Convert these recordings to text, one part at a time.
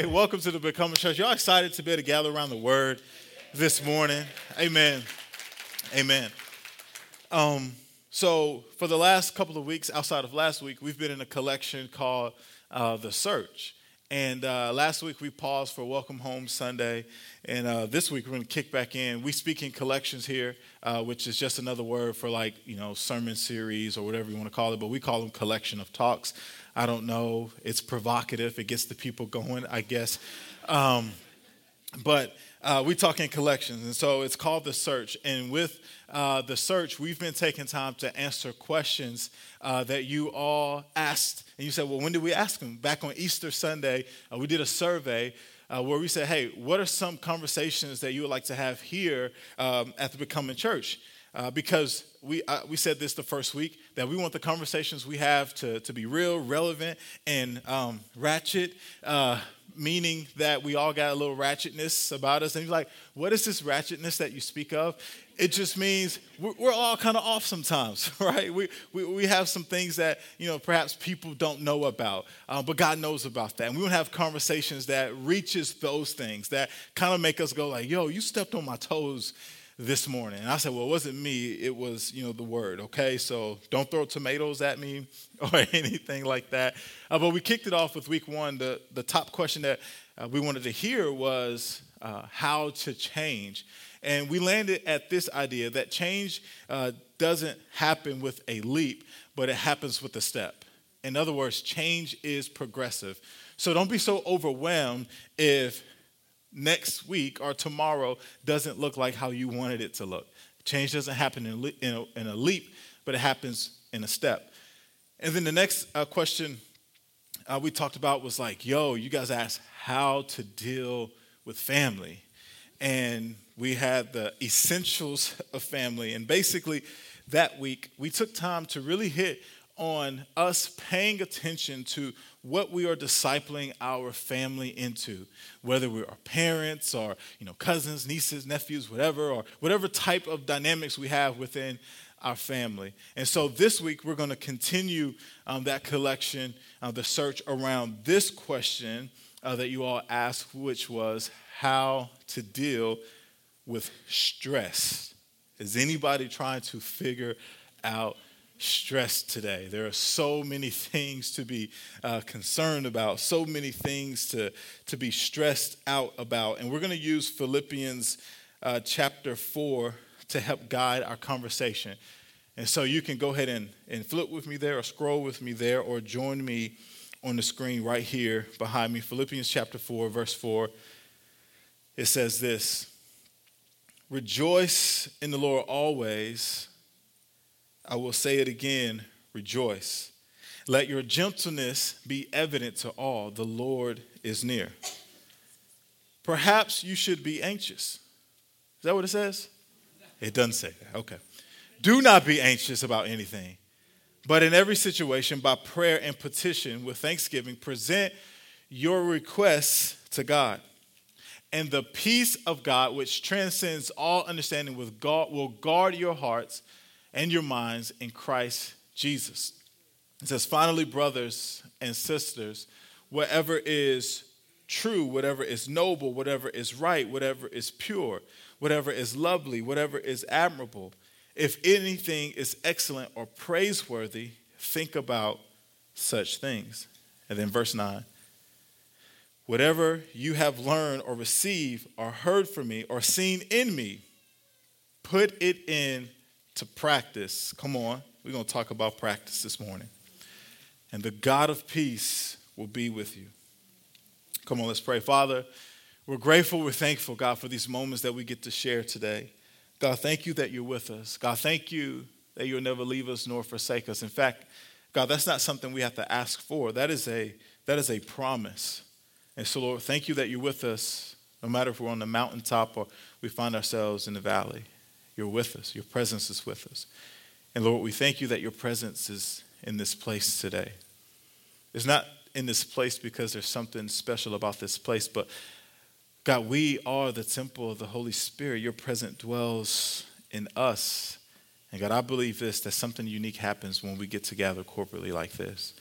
Hey, welcome to the Becoming Church. Y'all excited to be able to gather around the Word this morning? Amen. Amen. Um, so, for the last couple of weeks, outside of last week, we've been in a collection called uh, The Search. And uh, last week we paused for Welcome Home Sunday, and uh, this week we're going to kick back in. We speak in collections here, uh, which is just another word for like you know sermon series or whatever you want to call it, but we call them collection of talks. I don't know. It's provocative. It gets the people going, I guess. Um, but uh, we talk in collections, and so it's called the search. And with uh, the search, we've been taking time to answer questions uh, that you all asked. And you said, well, when did we ask them? Back on Easter Sunday, uh, we did a survey uh, where we said, hey, what are some conversations that you would like to have here um, at the Becoming Church? Uh, because we, uh, we said this the first week that we want the conversations we have to, to be real, relevant, and um, ratchet, uh, meaning that we all got a little ratchetness about us. And he's like, What is this ratchetness that you speak of? It just means we're, we're all kind of off sometimes, right? We, we, we have some things that, you know, perhaps people don't know about, uh, but God knows about that. And we want to have conversations that reaches those things that kind of make us go like, yo, you stepped on my toes this morning. And I said, well, it wasn't me, it was, you know, the word, okay? So don't throw tomatoes at me or anything like that. Uh, but we kicked it off with week one. The, the top question that uh, we wanted to hear was uh, how to change. And we landed at this idea that change uh, doesn't happen with a leap, but it happens with a step. In other words, change is progressive. So don't be so overwhelmed if next week or tomorrow doesn't look like how you wanted it to look. Change doesn't happen in, in, a, in a leap, but it happens in a step. And then the next uh, question uh, we talked about was like, yo, you guys asked how to deal with family. And we had the essentials of family. And basically, that week, we took time to really hit on us paying attention to what we are discipling our family into, whether we are parents or you know cousins, nieces, nephews, whatever, or whatever type of dynamics we have within our family. And so this week we're going to continue um, that collection, uh, the search around this question uh, that you all asked, which was how to deal with stress. Is anybody trying to figure out? Stress today. There are so many things to be uh, concerned about, so many things to, to be stressed out about. And we're going to use Philippians uh, chapter 4 to help guide our conversation. And so you can go ahead and, and flip with me there, or scroll with me there, or join me on the screen right here behind me. Philippians chapter 4, verse 4. It says this Rejoice in the Lord always. I will say it again rejoice. Let your gentleness be evident to all. The Lord is near. Perhaps you should be anxious. Is that what it says? It doesn't say that. Okay. Do not be anxious about anything, but in every situation, by prayer and petition with thanksgiving, present your requests to God. And the peace of God, which transcends all understanding, with God, will guard your hearts and your minds in Christ Jesus. It says, finally, brothers and sisters, whatever is true, whatever is noble, whatever is right, whatever is pure, whatever is lovely, whatever is admirable, if anything is excellent or praiseworthy, think about such things. And then verse 9 whatever you have learned or received or heard from me or seen in me, put it in to practice. Come on, we're going to talk about practice this morning. And the God of peace will be with you. Come on, let's pray. Father, we're grateful, we're thankful, God, for these moments that we get to share today. God, thank you that you're with us. God, thank you that you'll never leave us nor forsake us. In fact, God, that's not something we have to ask for. That is a that is a promise. And so, Lord, thank you that you're with us, no matter if we're on the mountaintop or we find ourselves in the valley. You're with us. Your presence is with us. And Lord, we thank you that your presence is in this place today. It's not in this place because there's something special about this place, but God, we are the temple of the Holy Spirit. Your presence dwells in us. And God, I believe this that something unique happens when we get together corporately like this.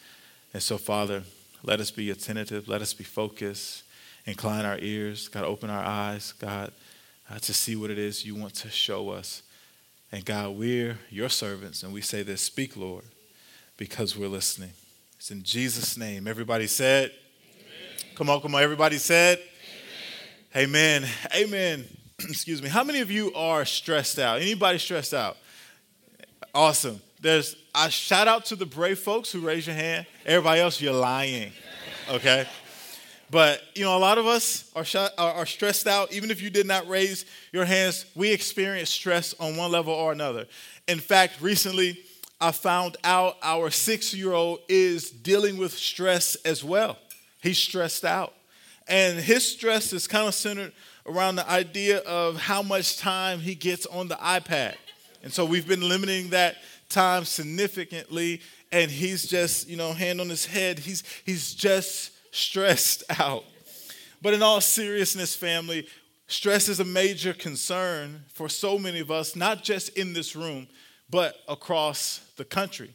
And so, Father, let us be attentive, let us be focused, incline our ears, God, open our eyes, God, uh, to see what it is you want to show us. And God, we're your servants, and we say this speak, Lord, because we're listening. It's in Jesus' name. Everybody said, Amen. Come on, come on. Everybody said, Amen. Amen. Amen. Excuse me. How many of you are stressed out? Anybody stressed out? Awesome. There's I shout out to the brave folks who raise your hand. Everybody else, you're lying. Okay? But you know, a lot of us are, are, stressed out. Even if you did not raise your hands, we experience stress on one level or another. In fact, recently I found out our six year old is dealing with stress as well. He's stressed out. And his stress is kind of centered around the idea of how much time he gets on the iPad. And so we've been limiting that time significantly. And he's just, you know, hand on his head, he's, he's just stressed out. But in all seriousness, family, stress is a major concern for so many of us, not just in this room, but across the country.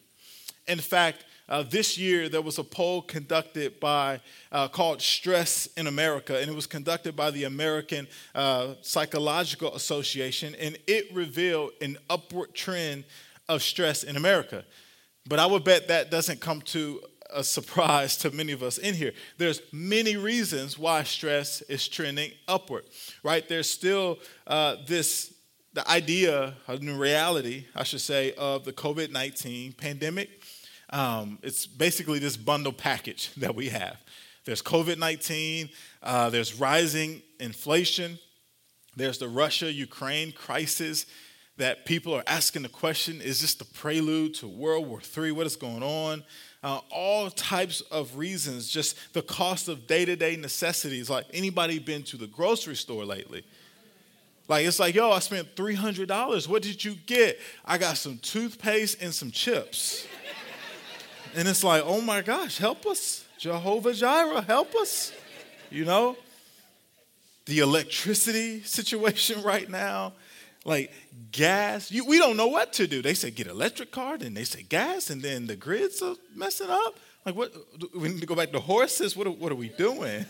In fact, uh, this year there was a poll conducted by uh, called stress in america and it was conducted by the american uh, psychological association and it revealed an upward trend of stress in america but i would bet that doesn't come to a surprise to many of us in here. There's many reasons why stress is trending upward, right? There's still uh, this, the idea, of the reality, I should say, of the COVID 19 pandemic. Um, it's basically this bundle package that we have. There's COVID 19, uh, there's rising inflation, there's the Russia Ukraine crisis that people are asking the question is this the prelude to World War III? What is going on? Uh, all types of reasons, just the cost of day to day necessities. Like, anybody been to the grocery store lately? Like, it's like, yo, I spent $300. What did you get? I got some toothpaste and some chips. and it's like, oh my gosh, help us. Jehovah Jireh, help us. You know? The electricity situation right now like gas. You, we don't know what to do. They say get electric car, then they say gas, and then the grids are messing up. Like what? We need to go back to horses. What are, what are we doing?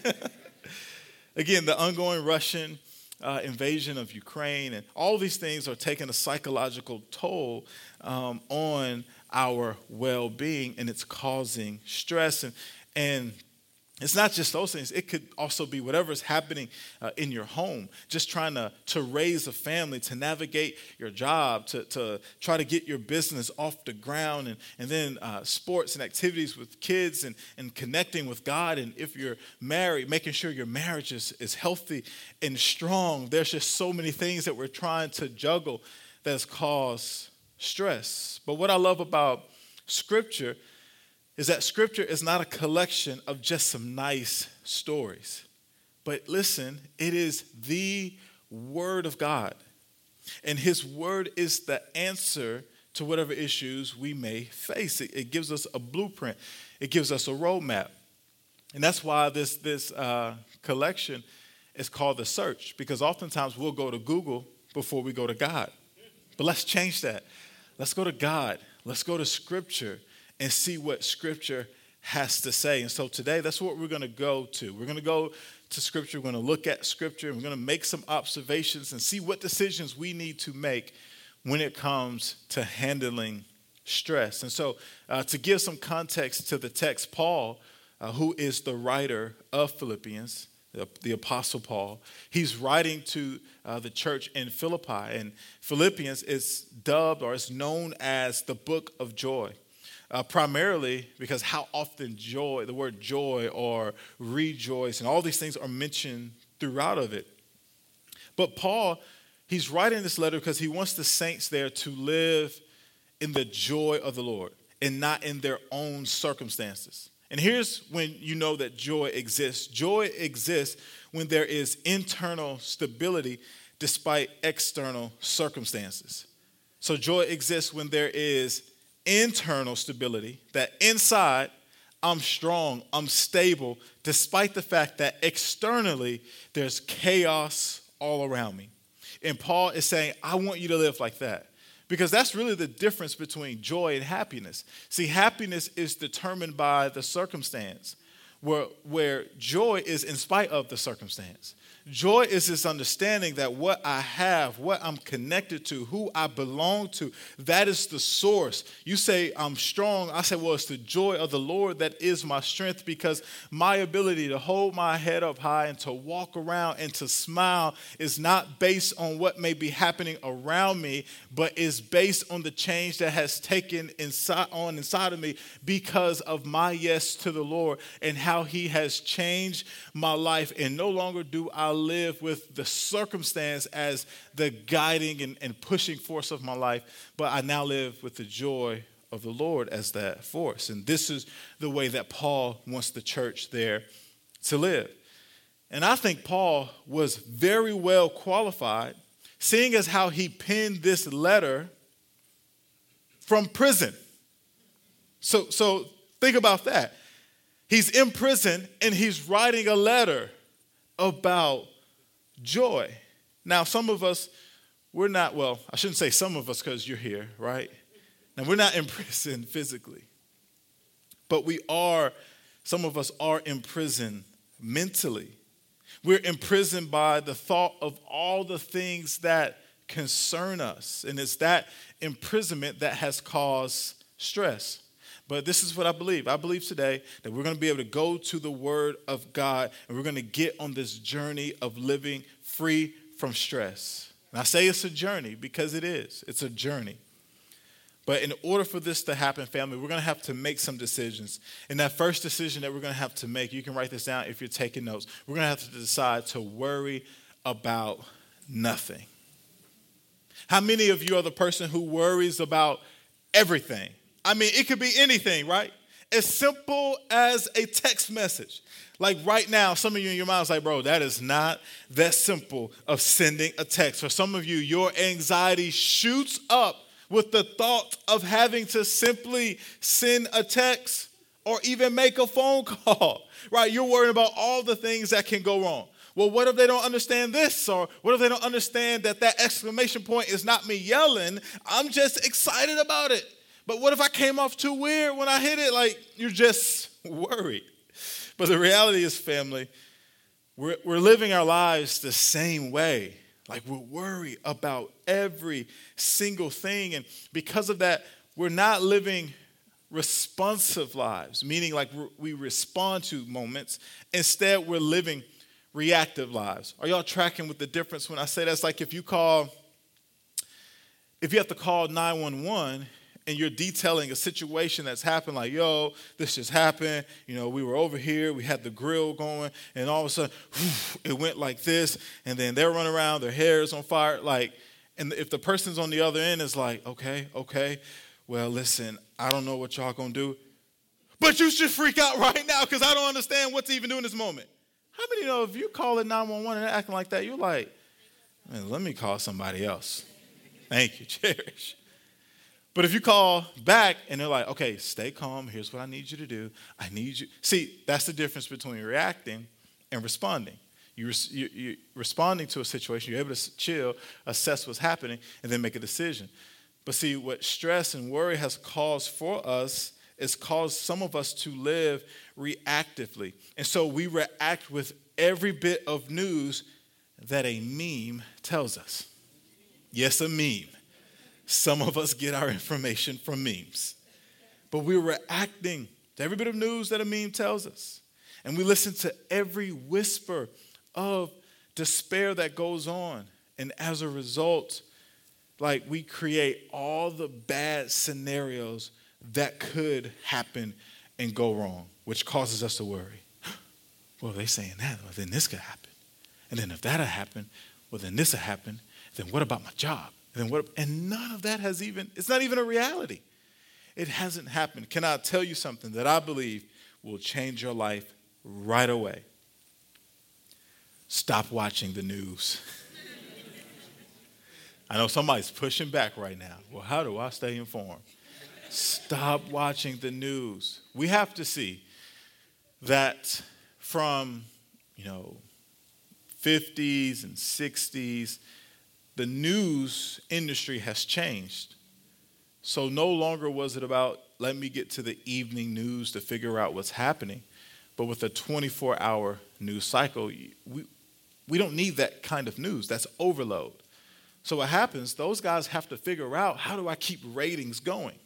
Again, the ongoing Russian uh, invasion of Ukraine and all these things are taking a psychological toll um, on our well-being, and it's causing stress and and it's not just those things. It could also be whatever's happening uh, in your home, just trying to, to raise a family, to navigate your job, to, to try to get your business off the ground, and, and then uh, sports and activities with kids and, and connecting with God. And if you're married, making sure your marriage is, is healthy and strong. There's just so many things that we're trying to juggle that's caused stress. But what I love about Scripture is that scripture is not a collection of just some nice stories. But listen, it is the word of God. And his word is the answer to whatever issues we may face. It, it gives us a blueprint, it gives us a roadmap. And that's why this, this uh, collection is called the search, because oftentimes we'll go to Google before we go to God. But let's change that. Let's go to God. Let's go to Scripture and see what Scripture has to say. And so today, that's what we're going to go to. We're going to go to Scripture, we're going to look at Scripture, and we're going to make some observations and see what decisions we need to make when it comes to handling stress. And so, uh, to give some context to the text, Paul, uh, who is the writer of Philippians, the, the Apostle Paul, he's writing to uh, the church in Philippi. And Philippians is dubbed or is known as the book of joy uh, primarily because how often joy, the word joy or rejoice, and all these things are mentioned throughout of it. But Paul, he's writing this letter because he wants the saints there to live in the joy of the Lord and not in their own circumstances. And here's when you know that joy exists joy exists when there is internal stability despite external circumstances. So joy exists when there is internal stability, that inside I'm strong, I'm stable, despite the fact that externally there's chaos all around me. And Paul is saying, I want you to live like that. Because that's really the difference between joy and happiness. See, happiness is determined by the circumstance, where, where joy is in spite of the circumstance. Joy is this understanding that what I have, what I'm connected to, who I belong to, that is the source. You say, I'm strong. I say, well, it's the joy of the Lord that is my strength because my ability to hold my head up high and to walk around and to smile is not based on what may be happening around me, but is based on the change that has taken inside, on inside of me because of my yes to the Lord and how He has changed my life. And no longer do I live with the circumstance as the guiding and, and pushing force of my life, but I now live with the joy of the Lord as that force. And this is the way that Paul wants the church there to live. And I think Paul was very well qualified, seeing as how he penned this letter from prison. So, so think about that. He's in prison and he's writing a letter about joy. Now, some of us, we're not, well, I shouldn't say some of us because you're here, right? Now, we're not in prison physically, but we are, some of us are in prison mentally. We're imprisoned by the thought of all the things that concern us. And it's that imprisonment that has caused stress. But this is what I believe. I believe today that we're going to be able to go to the Word of God and we're going to get on this journey of living free from stress. And I say it's a journey because it is. It's a journey. But in order for this to happen, family, we're going to have to make some decisions. And that first decision that we're going to have to make, you can write this down if you're taking notes. We're going to have to decide to worry about nothing. How many of you are the person who worries about everything? I mean, it could be anything, right? As simple as a text message. Like right now, some of you in your mind's like, bro, that is not that simple of sending a text. For some of you, your anxiety shoots up with the thought of having to simply send a text or even make a phone call, right? You're worrying about all the things that can go wrong. Well, what if they don't understand this? Or what if they don't understand that that exclamation point is not me yelling? I'm just excited about it. But what if I came off too weird when I hit it? Like, you're just worried. But the reality is, family, we're, we're living our lives the same way. Like, we're worried about every single thing. And because of that, we're not living responsive lives, meaning like we respond to moments. Instead, we're living reactive lives. Are y'all tracking with the difference when I say that's like if you call, if you have to call 911 and you're detailing a situation that's happened, like, yo, this just happened. You know, we were over here, we had the grill going, and all of a sudden, whew, it went like this, and then they're running around, their hair is on fire. Like, and if the person's on the other end is like, okay, okay, well, listen, I don't know what y'all gonna do, but you should freak out right now because I don't understand what to even do in this moment. How many know if you call it 911 and acting like that, you're like, man, let me call somebody else. Thank you, Cherish. But if you call back and they're like, okay, stay calm, here's what I need you to do. I need you. See, that's the difference between reacting and responding. You, you, you responding to a situation, you're able to chill, assess what's happening, and then make a decision. But see, what stress and worry has caused for us is caused some of us to live reactively. And so we react with every bit of news that a meme tells us. Yes, a meme. Some of us get our information from memes. But we're reacting to every bit of news that a meme tells us. And we listen to every whisper of despair that goes on. And as a result, like we create all the bad scenarios that could happen and go wrong, which causes us to worry. well, they're saying that, well, then this could happen. And then if that had happened, well, then this would happen. Then what about my job? And then what? And none of that has even, it's not even a reality. It hasn't happened. Can I tell you something that I believe will change your life right away? Stop watching the news. I know somebody's pushing back right now. Well, how do I stay informed? Stop watching the news. We have to see that from, you know, 50s and 60s the news industry has changed. So no longer was it about let me get to the evening news to figure out what's happening, But with a 24 hour news cycle, we, we don't need that kind of news. That's overload. So what happens, those guys have to figure out how do I keep ratings going?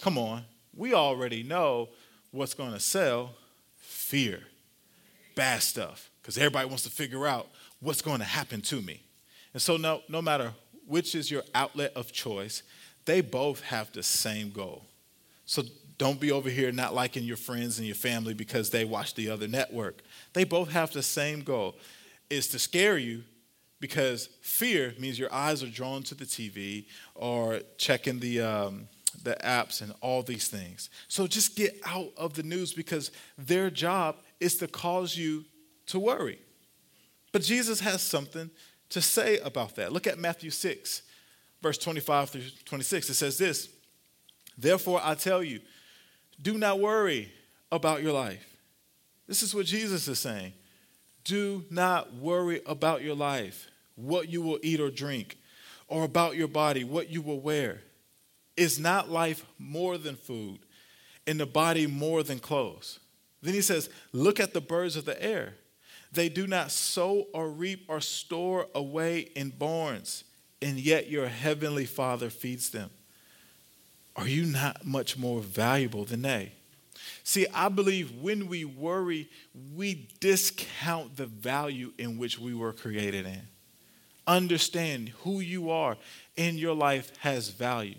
Come on, we already know what's going to sell fear, bad stuff, because everybody wants to figure out what's going to happen to me. And so, no, no matter which is your outlet of choice, they both have the same goal. So, don't be over here not liking your friends and your family because they watch the other network. They both have the same goal is to scare you because fear means your eyes are drawn to the TV or checking the, um, the apps and all these things. So just get out of the news because their job is to cause you to worry. But Jesus has something to say about that. Look at Matthew 6, verse 25 through 26. It says this Therefore, I tell you, do not worry about your life. This is what Jesus is saying. Do not worry about your life, what you will eat or drink, or about your body, what you will wear. Is not life more than food, and the body more than clothes? Then he says, Look at the birds of the air. They do not sow or reap or store away in barns, and yet your heavenly Father feeds them. Are you not much more valuable than they? See, I believe when we worry, we discount the value in which we were created in. Understand who you are in your life has value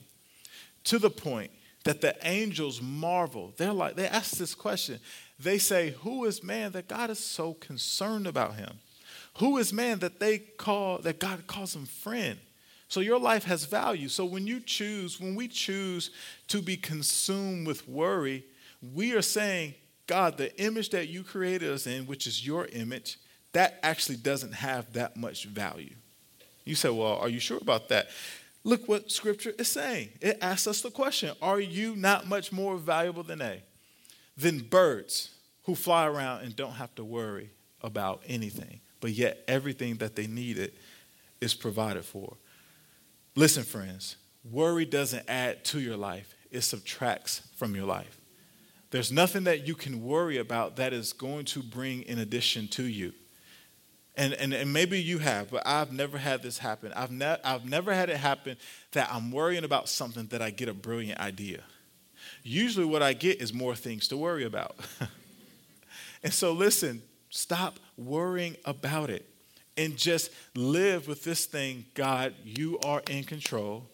to the point that the angels marvel. They're like, they ask this question. They say, Who is man that God is so concerned about him? Who is man that they call, that God calls him friend? So your life has value. So when you choose, when we choose to be consumed with worry, we are saying, God, the image that you created us in, which is your image, that actually doesn't have that much value. You say, Well, are you sure about that? Look what scripture is saying. It asks us the question Are you not much more valuable than they? Than birds who fly around and don't have to worry about anything, but yet everything that they needed is provided for. Listen, friends, worry doesn't add to your life, it subtracts from your life. There's nothing that you can worry about that is going to bring in addition to you. And, and, and maybe you have, but I've never had this happen. I've, ne- I've never had it happen that I'm worrying about something that I get a brilliant idea. Usually, what I get is more things to worry about. and so, listen, stop worrying about it and just live with this thing God, you are in control,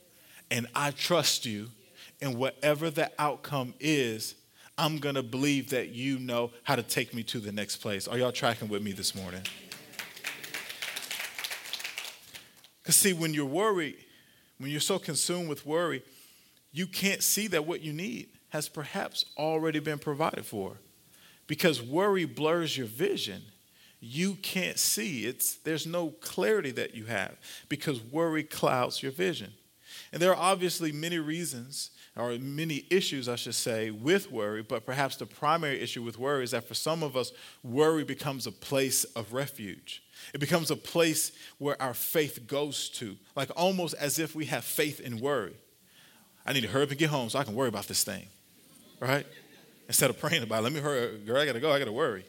and I trust you. And whatever the outcome is, I'm going to believe that you know how to take me to the next place. Are y'all tracking with me this morning? Because, see, when you're worried, when you're so consumed with worry, you can't see that what you need has perhaps already been provided for. Because worry blurs your vision you can't see. It's, there's no clarity that you have because worry clouds your vision. And there are obviously many reasons, or many issues, I should say, with worry, but perhaps the primary issue with worry is that for some of us, worry becomes a place of refuge. It becomes a place where our faith goes to, like almost as if we have faith in worry. I need to hurry up and get home so I can worry about this thing, right? Instead of praying about it, let me hurry, girl, I gotta go, I gotta worry.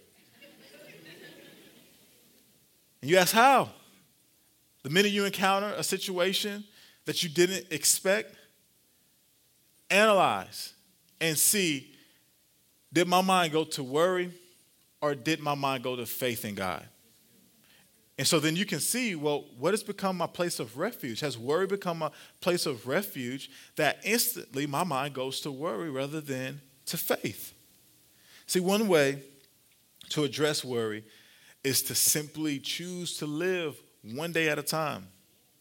And you ask how? The minute you encounter a situation that you didn't expect, analyze and see did my mind go to worry or did my mind go to faith in God? And so then you can see, well, what has become my place of refuge? Has worry become a place of refuge that instantly my mind goes to worry rather than to faith? See, one way to address worry is to simply choose to live one day at a time.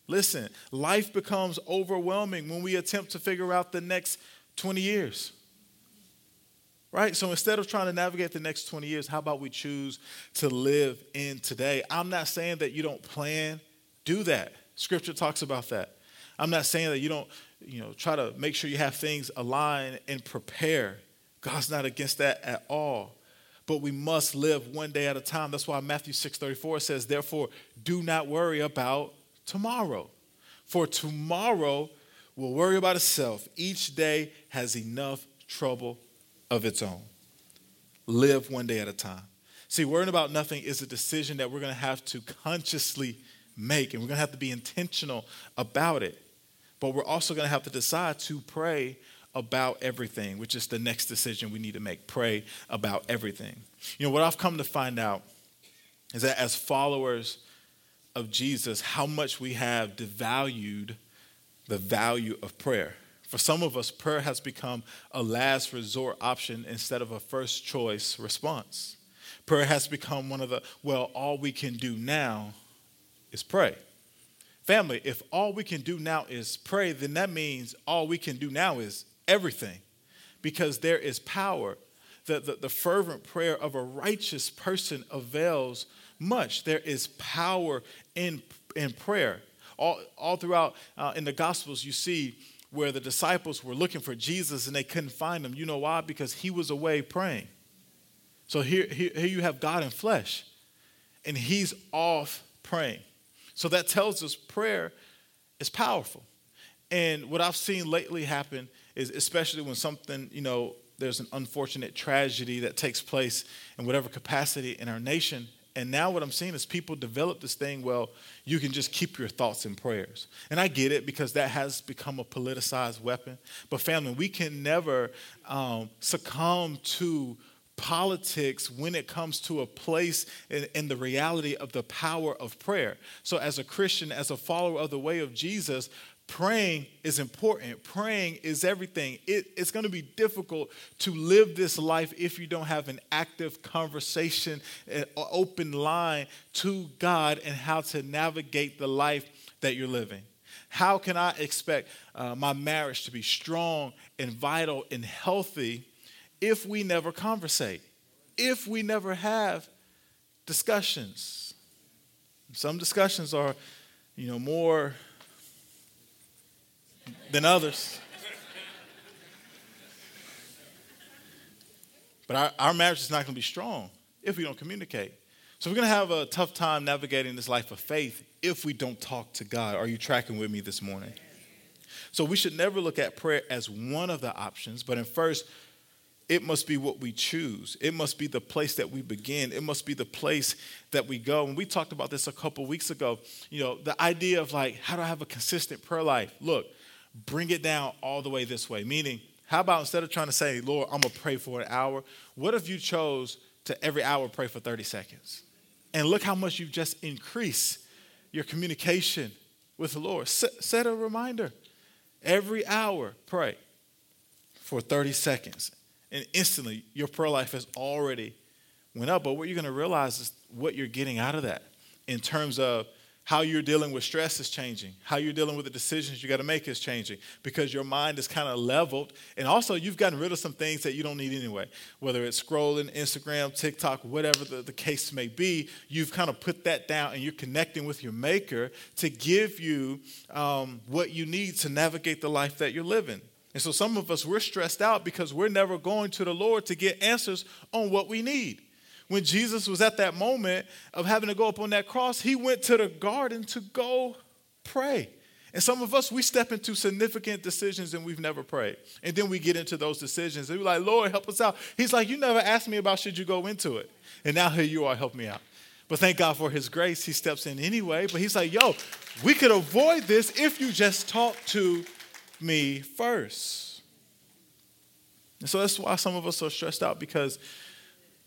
Listen, life becomes overwhelming when we attempt to figure out the next 20 years. Right? So instead of trying to navigate the next 20 years, how about we choose to live in today? I'm not saying that you don't plan, do that. Scripture talks about that. I'm not saying that you don't, you know, try to make sure you have things aligned and prepare. God's not against that at all but we must live one day at a time. That's why Matthew 6:34 says, "Therefore, do not worry about tomorrow, for tomorrow will worry about itself. Each day has enough trouble of its own." live one day at a time. See, worrying about nothing is a decision that we're going to have to consciously make, and we're going to have to be intentional about it. But we're also going to have to decide to pray about everything, which is the next decision we need to make. Pray about everything. You know, what I've come to find out is that as followers of Jesus, how much we have devalued the value of prayer. For some of us, prayer has become a last resort option instead of a first choice response. Prayer has become one of the, well, all we can do now is pray. Family, if all we can do now is pray, then that means all we can do now is everything because there is power. The, the, the fervent prayer of a righteous person avails much. There is power in, in prayer. All, all throughout uh, in the Gospels, you see where the disciples were looking for Jesus and they couldn't find him. You know why? Because he was away praying. So here, here, here you have God in flesh, and he's off praying. So that tells us prayer is powerful. And what I've seen lately happen is, especially when something, you know, there's an unfortunate tragedy that takes place in whatever capacity in our nation. And now what I'm seeing is people develop this thing, well, you can just keep your thoughts and prayers. And I get it because that has become a politicized weapon. But family, we can never um, succumb to politics when it comes to a place in, in, the reality of the power of prayer. So, as a Christian, as a follower of the way of Jesus, praying is important. Praying is everything. It, it's going to be difficult to live this life if you don't have an active conversation, an open line to God, and how to navigate the life that you're living. How can I expect uh, my marriage to be strong and vital and healthy? if we never conversate, if we never have discussions. Some discussions are, you know, more than others. But our, our marriage is not going to be strong if we don't communicate. So we're going to have a tough time navigating this life of faith if we don't talk to God. Are you tracking with me this morning? So we should never look at prayer as one of the options, but in first it must be what we choose. It must be the place that we begin. It must be the place that we go. And we talked about this a couple weeks ago. You know, the idea of like, how do I have a consistent prayer life? Look, bring it down all the way this way. Meaning, how about instead of trying to say, Lord, I'm going to pray for an hour, what if you chose to every hour pray for 30 seconds? And look how much you've just increased your communication with the Lord. Set, set a reminder. Every hour, pray for 30 seconds and instantly your prayer life has already went up. But what you're going to realize is what you're getting out of that in terms of how you're dealing with stress is changing. How you're dealing with the decisions you got to make is changing because your mind is kind of leveled. And also, you've gotten rid of some things that you don't need anyway. Whether it's scrolling, Instagram, TikTok, whatever the, the case may be, you've kind of put that down and you're connecting with your Maker to give you um, what you need to navigate the life that you're living. And so some of us, we're stressed out because we're never going to the Lord to get answers on what we need. When Jesus was at that moment of having to go up on that cross, he went to the garden to go pray. And some of us, we step into significant decisions and we've never prayed. And then we get into those decisions and we're like, Lord, help us out. He's like, You never asked me about should you go into it. And now here you are, help me out. But thank God for his grace. He steps in anyway. But he's like, Yo, we could avoid this if you just talk to me first. And so that's why some of us are stressed out because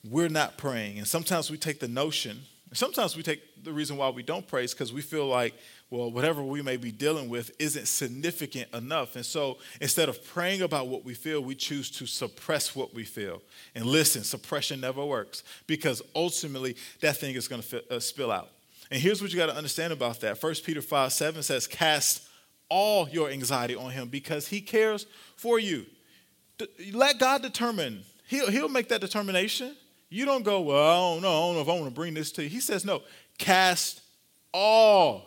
we're not praying. And sometimes we take the notion, sometimes we take the reason why we don't pray is because we feel like, well, whatever we may be dealing with isn't significant enough. And so instead of praying about what we feel, we choose to suppress what we feel. And listen, suppression never works because ultimately that thing is going to uh, spill out. And here's what you got to understand about that. 1 Peter 5 7 says, Cast all your anxiety on him because he cares for you. Let God determine. He'll, he'll make that determination. You don't go, well, I don't know, I don't know if I want to bring this to you. He says, no, cast all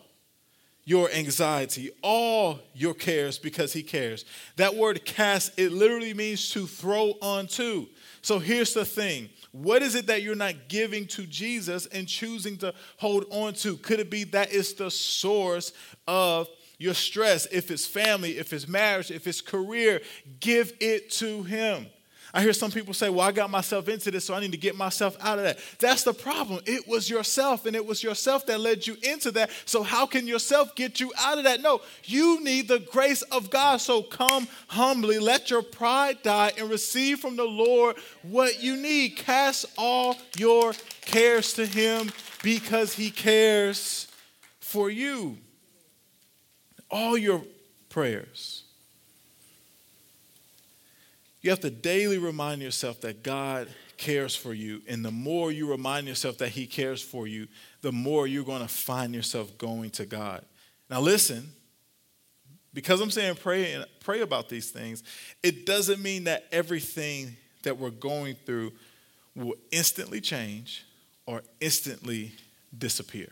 your anxiety, all your cares because he cares. That word cast, it literally means to throw onto. So here's the thing. What is it that you're not giving to Jesus and choosing to hold on to? Could it be that it's the source of your stress, if it's family, if it's marriage, if it's career, give it to Him. I hear some people say, Well, I got myself into this, so I need to get myself out of that. That's the problem. It was yourself, and it was yourself that led you into that. So, how can yourself get you out of that? No, you need the grace of God. So, come humbly, let your pride die, and receive from the Lord what you need. Cast all your cares to Him because He cares for you. All your prayers you have to daily remind yourself that God cares for you. And the more you remind yourself that He cares for you, the more you're going to find yourself going to God. Now, listen, because I'm saying pray and pray about these things, it doesn't mean that everything that we're going through will instantly change or instantly disappear.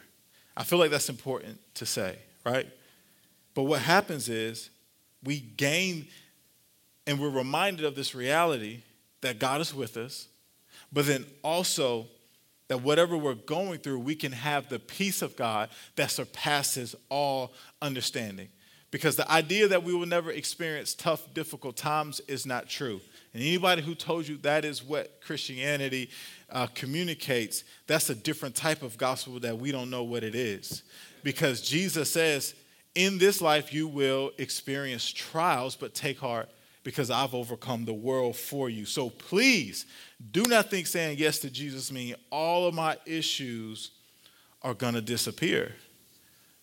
I feel like that's important to say, right? But what happens is we gain and we're reminded of this reality that God is with us, but then also that whatever we're going through, we can have the peace of God that surpasses all understanding. Because the idea that we will never experience tough, difficult times is not true. And anybody who told you that is what Christianity uh, communicates, that's a different type of gospel that we don't know what it is. Because Jesus says, in this life you will experience trials, but take heart because I've overcome the world for you. So please do not think saying yes to Jesus means all of my issues are going to disappear.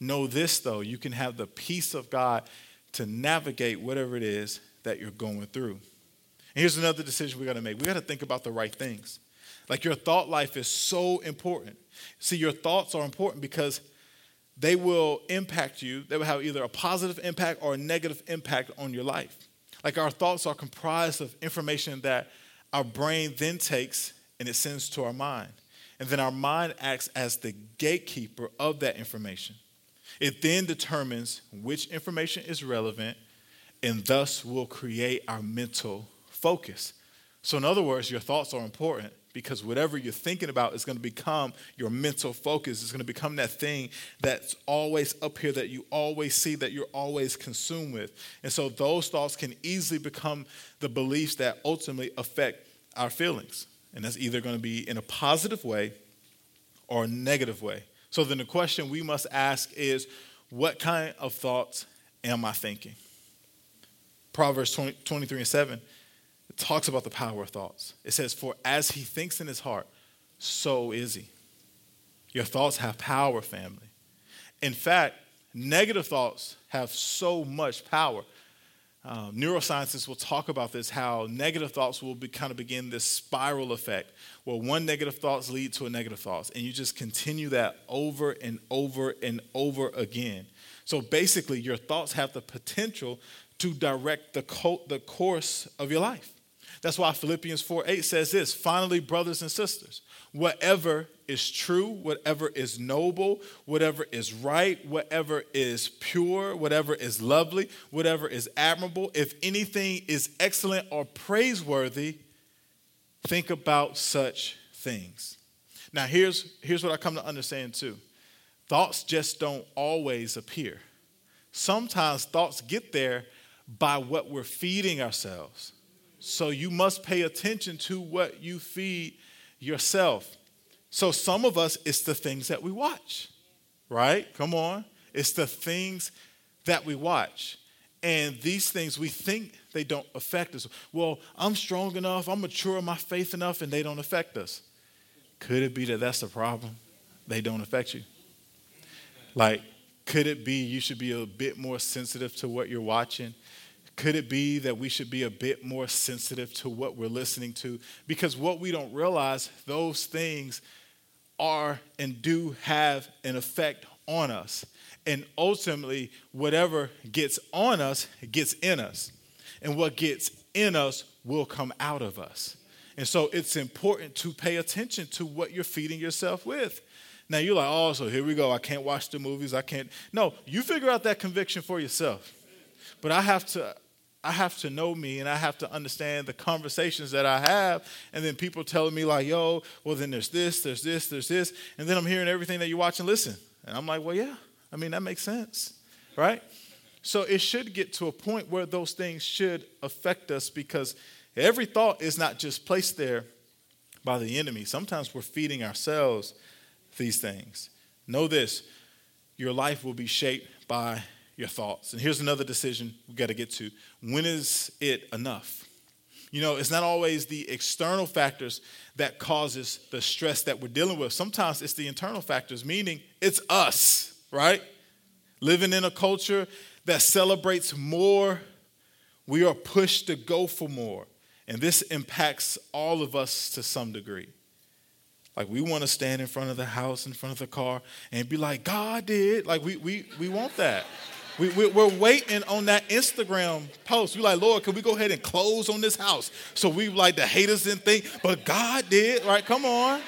Know this, though, you can have the peace of God to navigate whatever it is that you're going through. And here's another decision we got to make we got to think about the right things. Like your thought life is so important. See, your thoughts are important because they will impact you, they will have either a positive impact or a negative impact on your life. Like our thoughts are comprised of information that our brain then takes and it sends to our mind. And then our mind acts as the gatekeeper of that information. It then determines which information is relevant and thus will create our mental focus. So, in other words, your thoughts are important because whatever you're thinking about is going to become your mental focus. It's going to become that thing that's always up here that you always see, that you're always consumed with. And so those thoughts can easily become the beliefs that ultimately affect our feelings. And that's either going to be in a positive way or a negative way. So then the question we must ask is what kind of thoughts am I thinking? Proverbs 20, 23 and 7 talks about the power of thoughts. It says, For as he thinks in his heart, so is he. Your thoughts have power, family. In fact, negative thoughts have so much power. Um, neuroscientists will talk about this how negative thoughts will be, kind of begin this spiral effect where one negative thoughts lead to a negative thoughts and you just continue that over and over and over again so basically your thoughts have the potential to direct the, co- the course of your life that's why Philippians 4 8 says this finally, brothers and sisters, whatever is true, whatever is noble, whatever is right, whatever is pure, whatever is lovely, whatever is admirable, if anything is excellent or praiseworthy, think about such things. Now, here's, here's what I come to understand too thoughts just don't always appear. Sometimes thoughts get there by what we're feeding ourselves. So you must pay attention to what you feed yourself. So some of us, it's the things that we watch, right? Come on. It's the things that we watch. And these things we think they don't affect us. Well, I'm strong enough, I'm mature in my faith enough, and they don't affect us. Could it be that that's the problem? They don't affect you. Like, could it be you should be a bit more sensitive to what you're watching? Could it be that we should be a bit more sensitive to what we're listening to? Because what we don't realize, those things are and do have an effect on us. And ultimately, whatever gets on us gets in us. And what gets in us will come out of us. And so it's important to pay attention to what you're feeding yourself with. Now you're like, oh, so here we go. I can't watch the movies. I can't. No, you figure out that conviction for yourself. But I have to I have to know me and I have to understand the conversations that I have. And then people telling me, like, yo, well, then there's this, there's this, there's this. And then I'm hearing everything that you watch and listen. And I'm like, well, yeah, I mean, that makes sense, right? So it should get to a point where those things should affect us because Every thought is not just placed there by the enemy. Sometimes we're feeding ourselves these things. Know this your life will be shaped by your thoughts. And here's another decision we got to get to. When is it enough? You know, it's not always the external factors that causes the stress that we're dealing with. Sometimes it's the internal factors, meaning it's us, right? Living in a culture that celebrates more, we are pushed to go for more. And this impacts all of us to some degree. Like we want to stand in front of the house, in front of the car, and be like, God did. Like we we we want that. We, we, are waiting on that Instagram post. We're like, Lord, can we go ahead and close on this house? So we like the haters didn't think, but God did, right? Come on.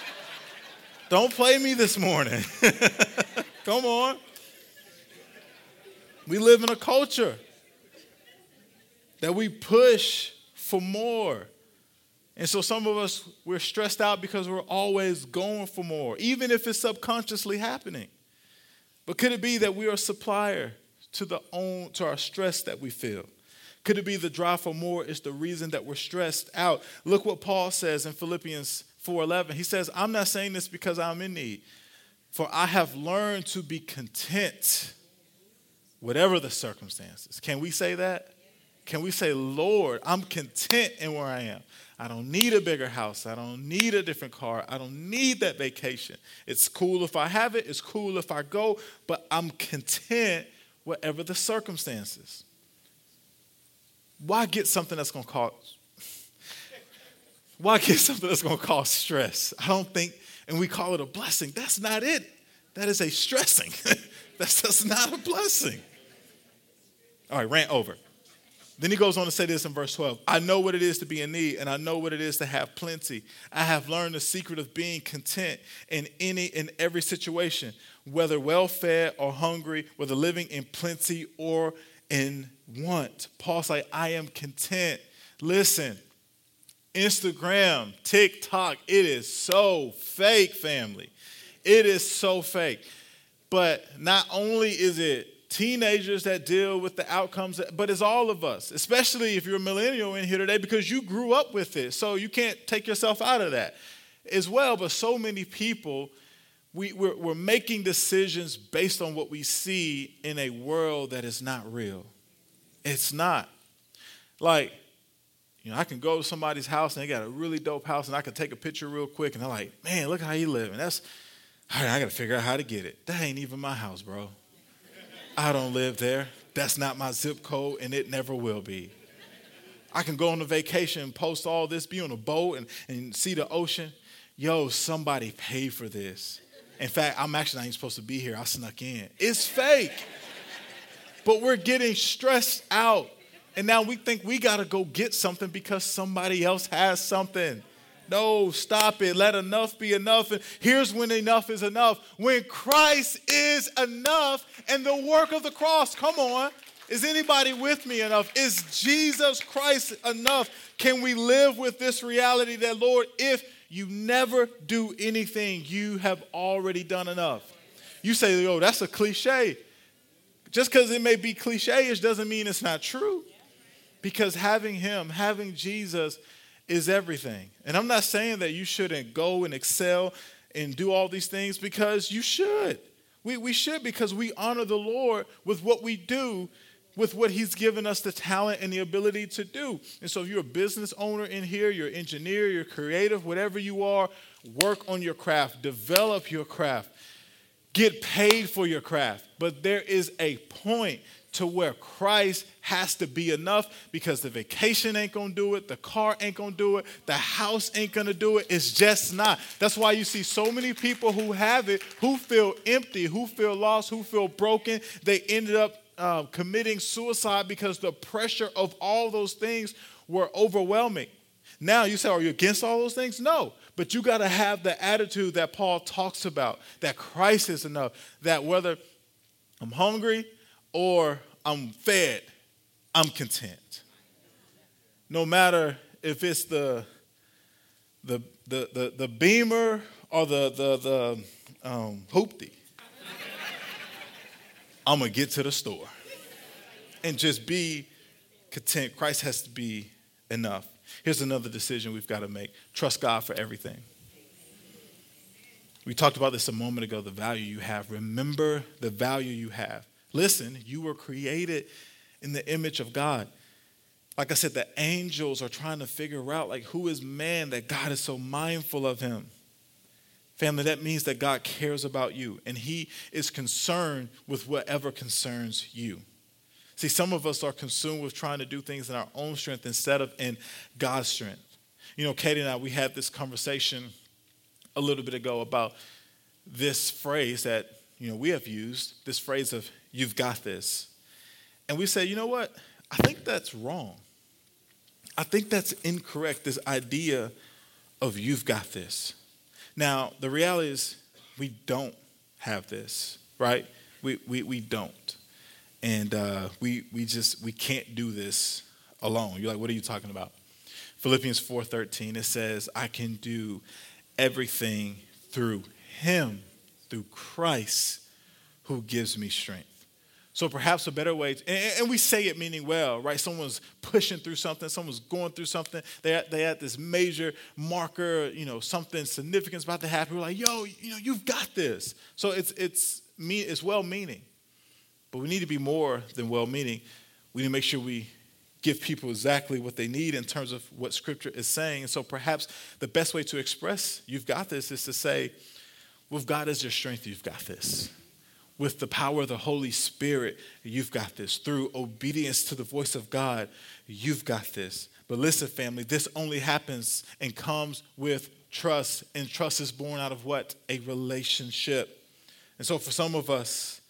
Don't play me this morning. Come on. We live in a culture that we push for more. And so some of us, we're stressed out because we're always going for more, even if it's subconsciously happening. But could it be that we are a supplier to, the own, to our stress that we feel? Could it be the drive for more is the reason that we're stressed out? Look what Paul says in Philippians 4:11. He says, "I'm not saying this because I'm in need, for I have learned to be content whatever the circumstances." Can we say that? Can we say, Lord, I'm content in where I am? I don't need a bigger house. I don't need a different car. I don't need that vacation. It's cool if I have it, it's cool if I go, but I'm content whatever the circumstances. Why get something that's going to cause why get something that's going to cause stress? I don't think and we call it a blessing. That's not it. That is a stressing. that's just not a blessing. All right, rant over. Then he goes on to say this in verse 12 I know what it is to be in need, and I know what it is to have plenty. I have learned the secret of being content in any and every situation, whether well fed or hungry, whether living in plenty or in want. Paul say, I am content. Listen, Instagram, TikTok, it is so fake, family. It is so fake. But not only is it teenagers that deal with the outcomes, but it's all of us, especially if you're a millennial in here today because you grew up with it. So you can't take yourself out of that as well. But so many people, we, we're, we're making decisions based on what we see in a world that is not real. It's not. Like, you know, I can go to somebody's house and they got a really dope house and I can take a picture real quick and they're like, man, look how you living. That's, all right, I got to figure out how to get it. That ain't even my house, bro. I don't live there. That's not my zip code, and it never will be. I can go on a vacation and post all this, be on a boat and, and see the ocean. Yo, somebody paid for this. In fact, I'm actually not even supposed to be here. I snuck in. It's fake. but we're getting stressed out. And now we think we got to go get something because somebody else has something. No, stop it. Let enough be enough. And here's when enough is enough. When Christ is enough and the work of the cross. Come on. Is anybody with me enough? Is Jesus Christ enough? Can we live with this reality that, Lord, if you never do anything, you have already done enough? You say, oh, that's a cliche. Just because it may be cliche ish doesn't mean it's not true. Because having Him, having Jesus, is everything. And I'm not saying that you shouldn't go and excel and do all these things because you should. We, we should because we honor the Lord with what we do, with what He's given us the talent and the ability to do. And so, if you're a business owner in here, you're an engineer, you're creative, whatever you are, work on your craft, develop your craft, get paid for your craft. But there is a point to where Christ has to be enough because the vacation ain't gonna do it, the car ain't gonna do it, the house ain't gonna do it. It's just not. That's why you see so many people who have it who feel empty, who feel lost, who feel broken. They ended up uh, committing suicide because the pressure of all those things were overwhelming. Now you say, Are you against all those things? No. But you got to have the attitude that Paul talks about that Christ is enough, that whether I'm hungry, or I'm fed, I'm content. No matter if it's the the the the, the beamer or the the the um, hoopty, I'm gonna get to the store and just be content. Christ has to be enough. Here's another decision we've got to make trust God for everything. We talked about this a moment ago the value you have. Remember the value you have. Listen, you were created in the image of God. Like I said, the angels are trying to figure out like who is man that God is so mindful of him. Family, that means that God cares about you and he is concerned with whatever concerns you. See, some of us are consumed with trying to do things in our own strength instead of in God's strength. You know, Katie and I, we had this conversation a little bit ago about this phrase that, you know, we have used, this phrase of, you've got this. And we say, you know what? I think that's wrong. I think that's incorrect, this idea of you've got this. Now, the reality is, we don't have this, right? We, we, we don't. And uh, we, we just, we can't do this alone. You're like, what are you talking about? Philippians 4.13, it says, I can do everything through him, through Christ, who gives me strength. So perhaps a better way, and, and, we say it meaning well, right? Someone's pushing through something, someone's going through something. They at, they at this major marker, you know, something significant's about to happen. We're like, yo, you know, you've got this. So it's it's it's well-meaning, but we need to be more than well-meaning. We need to make sure we give people exactly what they need in terms of what Scripture is saying. And so perhaps the best way to express you've got this is to say, with God as your strength, you've got this with the power of the Holy Spirit, you've got this. Through obedience to the voice of God, you've got this. But listen, family, this only happens and comes with trust. And trust is born out of what? A relationship. And so for some of us,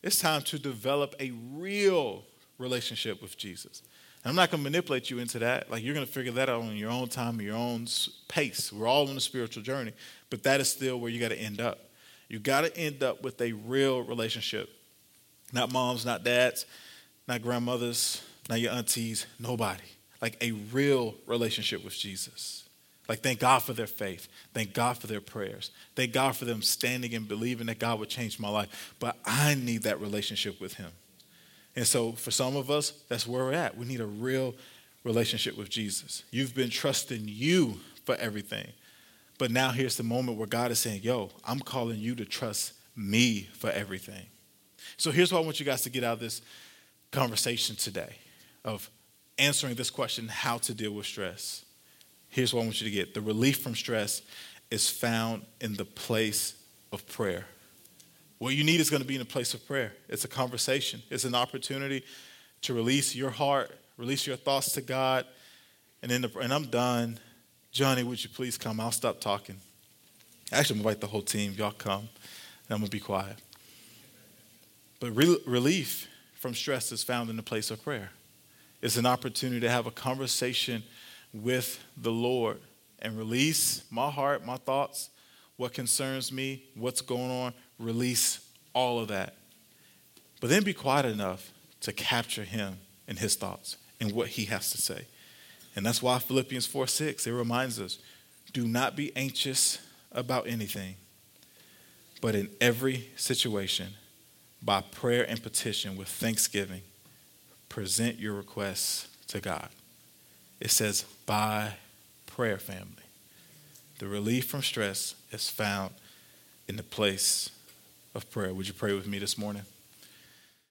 it's time to develop a real relationship with Jesus. And I'm not going to manipulate you into that. Like you're going to figure that out on your own time, your own pace. We're all on a spiritual journey, but that is still where you got to end up. You got to end up with a real relationship. Not moms, not dads, not grandmothers, not your aunties, nobody. Like a real relationship with Jesus. Like, thank God for their faith. Thank God for their prayers. Thank God for them standing and believing that God would change my life. But I need that relationship with Him. And so, for some of us, that's where we're at. We need a real relationship with Jesus. You've been trusting you for everything. But now here's the moment where God is saying, Yo, I'm calling you to trust me for everything. So here's what I want you guys to get out of this conversation today of answering this question how to deal with stress. Here's what I want you to get the relief from stress is found in the place of prayer. What you need is going to be in a place of prayer. It's a conversation, it's an opportunity to release your heart, release your thoughts to God. And, in the, and I'm done. Johnny, would you please come? I'll stop talking. Actually, I'm invite the whole team. Y'all come, and I'm going to be quiet. But re- relief from stress is found in the place of prayer. It's an opportunity to have a conversation with the Lord and release my heart, my thoughts, what concerns me, what's going on, release all of that. But then be quiet enough to capture Him and His thoughts and what He has to say. And that's why Philippians 4 6, it reminds us do not be anxious about anything, but in every situation, by prayer and petition with thanksgiving, present your requests to God. It says, by prayer, family. The relief from stress is found in the place of prayer. Would you pray with me this morning?